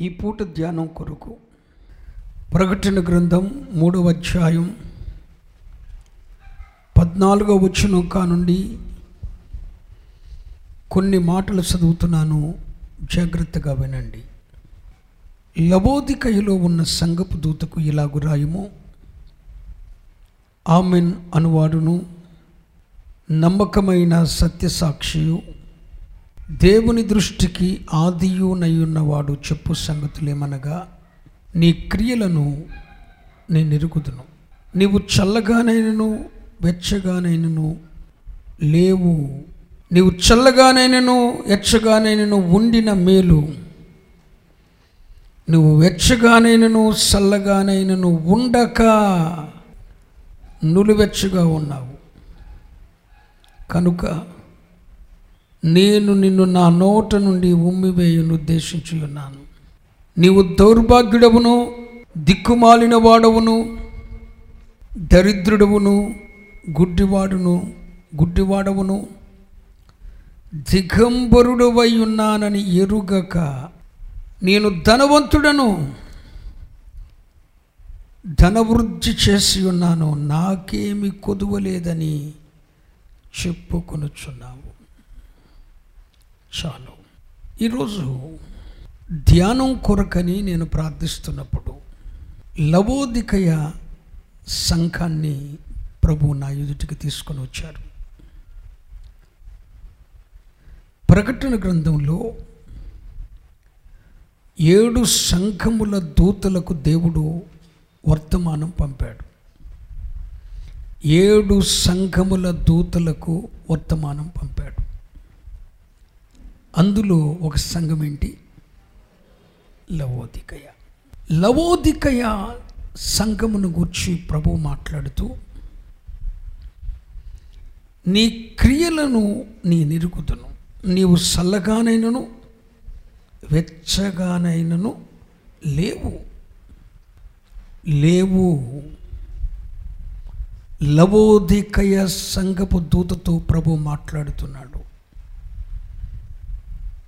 ఈ పూట ధ్యానం కొరకు ప్రకటన గ్రంథం మూడవ అధ్యాయం పద్నాలుగో వచ్చిన కానుండి కొన్ని మాటలు చదువుతున్నాను జాగ్రత్తగా వినండి. లబోదికయలో ఉన్న సంగపు దూతకు ఇలాగు రాయము. ఆమెన్ అనువాడును. నమ్మకమైన సత్యసాక్షియు దేవుని దృష్టికి ఆదియునయ్యున్నవాడు చెప్పు సంగతులేమనగా నీ క్రియలను నేను ఎరుగుదును నీవు చల్లగానైనను వెచ్చగానైనను లేవు. నీవు చల్లగానైనను ఎచ్చగానైనను ఉండిన మేలు. నువ్వు వెచ్చగానైనను చల్లగానైనను ఉండక నులివెచ్చగా ఉన్నావు. కనుక నేను నిన్ను నా నోట నుండి ఉమ్మివేయను ఉద్దేశించి ఉన్నాను నీవు దౌర్భాగ్యుడవును దిక్కుమాలిన వాడవును దరిద్రుడవును గుడ్డివాడును గుడ్డివాడవును దిగంబరుడవై ఉన్నానని ఎరుగక నేను ధనవంతుడను ధనవృద్ధి చేసి ఉన్నాను నాకేమి కొదువలేదని చెప్పుకొనుచున్నావు. చాలు. ఈరోజు ధ్యానం కొరకని నేను ప్రార్థిస్తున్నప్పుడు లవోదికయ సంఘాన్ని ప్రభు నా ఎదుటికి తీసుకొని వచ్చారు ప్రకటన గ్రంథంలో ఏడు సంఘముల దూతలకు దేవుడు వర్తమానం పంపాడు. ఏడు సంఘముల దూతలకు వర్తమానం పంపాడు. అందులో ఒక సంఘం ఏంటి? లవోదికయ. లవోదికయ సంఘమును గూర్చి ప్రభు మాట్లాడుతూ నీ క్రియలను నీ నిరుగుతును నీవు చల్లగానైనను వెచ్చగానైనను లేవు. లేవు. లవోదికయ సంఘపు దూతతో ప్రభు మాట్లాడుతున్నాడు.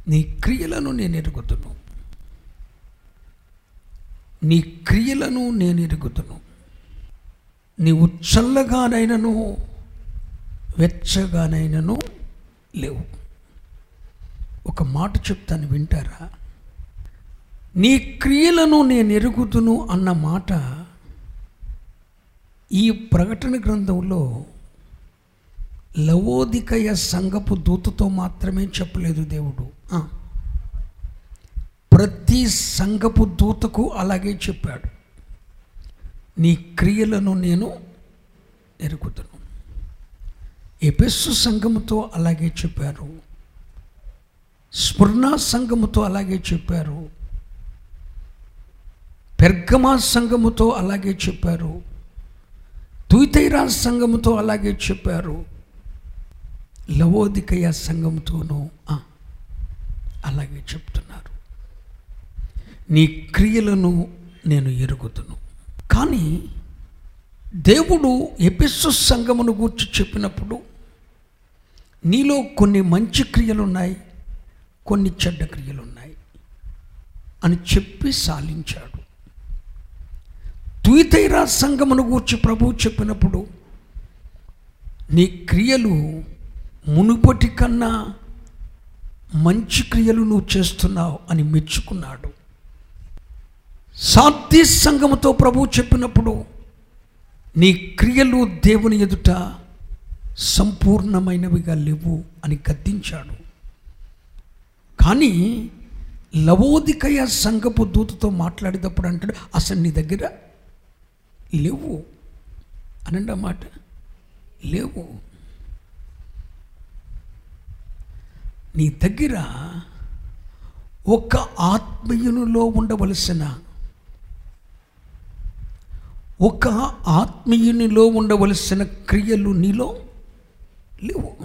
నీ క్రియలను నేను ఎరుగుతును నీ క్రియలను నేను ఎరుగుతును నీవు చల్లగానైనను వెచ్చగానైనను లేవు. ఒక మాట చెప్తాను వింటారా? నీ క్రియలను నేను ఎరుగుతును అన్న మాట ఈ ప్రకటన గ్రంథంలో లవోదికయ సంగపు దూతతో మాత్రమే చెప్పలేదు దేవుడు. ప్రతి సంఘపు దూతకు అలాగే చెప్పాడు. నీ క్రియలను నేను ఎరుగుతాను ఎపెస్సు సంఘముతో అలాగే చెప్పారు. స్ఫుర్ణ సంఘముతో అలాగే చెప్పారు. పెర్గమా సంఘముతో అలాగే చెప్పారు. తుయితైరా సంఘముతో అలాగే చెప్పారు. లవోదికయ సంఘంతోనూ అలాగే చెప్తున్నారు. నీ క్రియలను నేను ఎరుగుతును కానీ దేవుడు ఎపిస్సు సంఘమును గూర్చి చెప్పినప్పుడు నీలో కొన్ని మంచి క్రియలు ఉన్నాయి కొన్ని చెడ్డ క్రియలు ఉన్నాయి అని చెప్పి సాలించాడు. తుయితైరా సంఘమును గూర్చి ప్రభువు చెప్పినప్పుడు నీ క్రియలు మునుపటి కన్నా మంచి క్రియలు నువ్వు చేస్తున్నావు అని మెచ్చుకున్నాడు. సాధ్య సంఘముతో ప్రభువు చెప్పినప్పుడు నీ క్రియలు దేవుని ఎదుట సంపూర్ణమైనవిగా లేవు అని గద్దించాడు. కానీ లవోదికయ సంఘపు దూతతో మాట్లాడేటప్పుడు అంటాడు అసలు నీ దగ్గర లేవు అనండి మాట లేవు. నీ దగ్గర ఒక ఆత్మీయునిలో ఉండవలసిన ఒక ఆత్మీయునిలో ఉండవలసిన క్రియలు నీలో లేవు.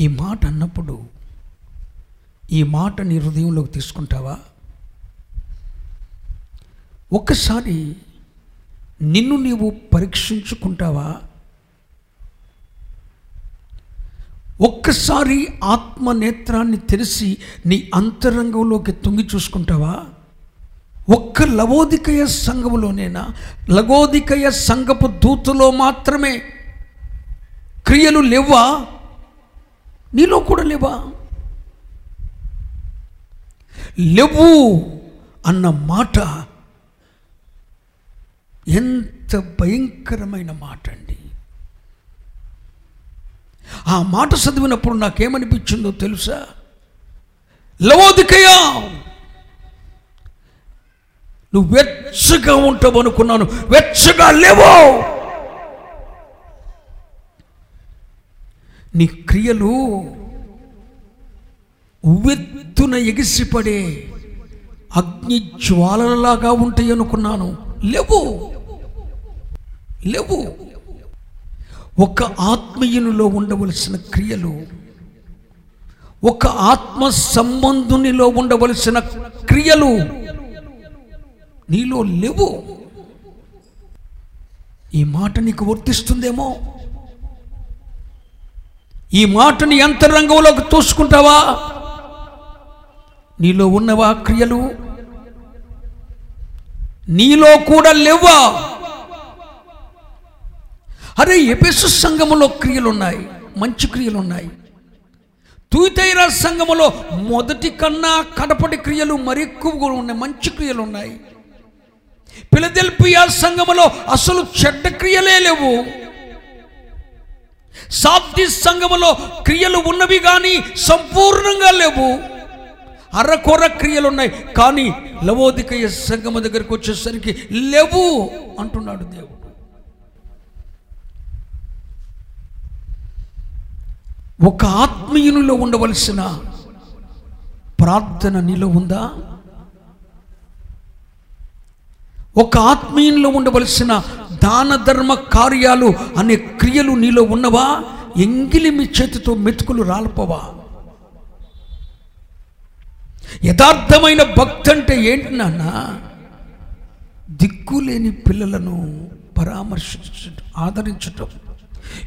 ఈ మాట అన్నప్పుడు ఈ మాట నీ హృదయంలోకి తీసుకుంటావా? ఒక్కసారి నిన్ను నీవు పరీక్షించుకుంటావా? ఒక్కసారి ఆత్మ నేత్రాన్ని తెరిచి నీ అంతరంగంలోకి తొంగి చూసుకుంటావా? ఒక్క లవోదికయ సంఘములోనేనా? లవోదికయ సంఘపు దూతలో మాత్రమే క్రియలు లేవా? నీలో కూడా లేవా? లేవు అన్న మాట ఎంత భయంకరమైన మాట అండి ఆ మాట చదివినప్పుడు నాకేమనిపించిందో తెలుసా? లవోదికయా నువ్వు వెచ్చగా ఉంటావు అనుకున్నాను. వెచ్చగా లేవో. నీ క్రియలు ఉవ్వెత్తున ఎగిసిపడే అగ్ని జ్వాలలాగా ఉంటాయి అనుకున్నాను. లేవు. లేవు. ఒక ఆత్మీయునిలో ఉండవలసిన క్రియలు ఒక ఆత్మ సంబంధునిలో ఉండవలసిన క్రియలు నీలో లేవు. ఈ మాట నీకు వర్తిస్తుందేమో? ఈ మాటని అంతరంగంలోకి తోసుకుంటావా? నీలో ఉన్నవా క్రియలు? నీలో కూడా లేవా? అరే ఎపెసు సంఘములో క్రియలు ఉన్నాయి మంచి క్రియలు ఉన్నాయి తూతైరా సంఘములో మొదటి కన్నా కడపటి క్రియలు మరి ఎక్కువగా ఉన్నాయి మంచి క్రియలు ఉన్నాయి పిలదెల్పియా సంఘములో అసలు చెడ్డ క్రియలే లేవు. సాబ్ది సంఘములో క్రియలు ఉన్నవి కానీ సంపూర్ణంగా లేవు. అరకొర క్రియలు ఉన్నాయి కానీ లవోదికయ సంఘము దగ్గరికి వచ్చేసరికి లేవు అంటున్నాడు దేవుడు. ఒక ఆత్మీయునిలో ఉండవలసిన ప్రార్థన నీలో ఉందా? ఒక ఆత్మీయునిలో ఉండవలసిన దాన ధర్మ కార్యాలు అనే క్రియలు నీలో ఉన్నవా? ఎంగిలి మీ చేతితో మెతుకులు రాలపవా? యథార్థమైన భక్తి అంటే ఏంటి నాన్న? దిక్కులేని పిల్లలను పరామర్శించటం ఆదరించటం.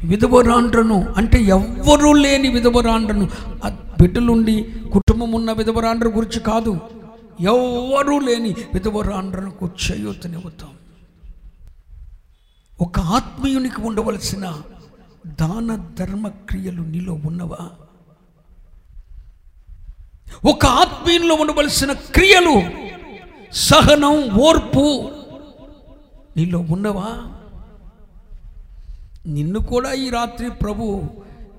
విధవరాండ్రను అంటే ఎవ్వరూ లేని విధవరాండ్రను. బిడ్డలుండి కుటుంబం ఉన్న విధవరాండ్ర గురించి కాదు. ఎవ్వరూ లేని విధవరాండ్రకు చేయూతనివ్వుతాం. ఒక ఆత్మీయునికి ఉండవలసిన దాన ధర్మ క్రియలు నీలో ఉన్నవా? ఒక ఆత్మీయంలో ఉండవలసిన క్రియలు సహనం ఓర్పు నీలో ఉన్నవా? నిన్ను కూడా ఈ రాత్రి ప్రభు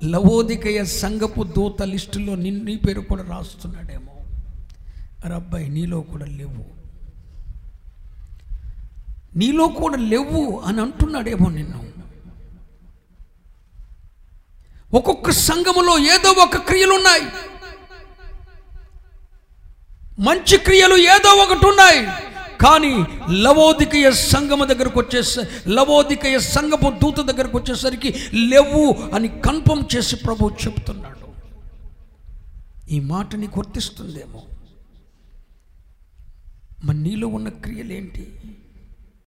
లవోదికయ సంఘపు దూత లిస్టులో నిన్ను నీ పేరు కూడా రాస్తున్నాడేమో. అరే అబ్బాయి నీలో కూడా లేవు. నీలో కూడా లేవు అని అంటున్నాడేమో నిన్ను. ఒక్కొక్క సంఘములో ఏదో ఒక క్రియలు ఉన్నాయి. మంచి క్రియలు ఏదో ఒకటి ఉన్నాయి. కానీ లవోదికయ సంఘము దగ్గరకు వచ్చేసే లవోదికయ సంఘపు దూత దగ్గరకు వచ్చేసరికి లేవు అని కన్ఫర్మ్ చేసి ప్రభు చెప్తున్నాడు. ఈ మాట నీకు వర్తిస్తుందేమో? మరి నీలో ఉన్న క్రియలేంటి?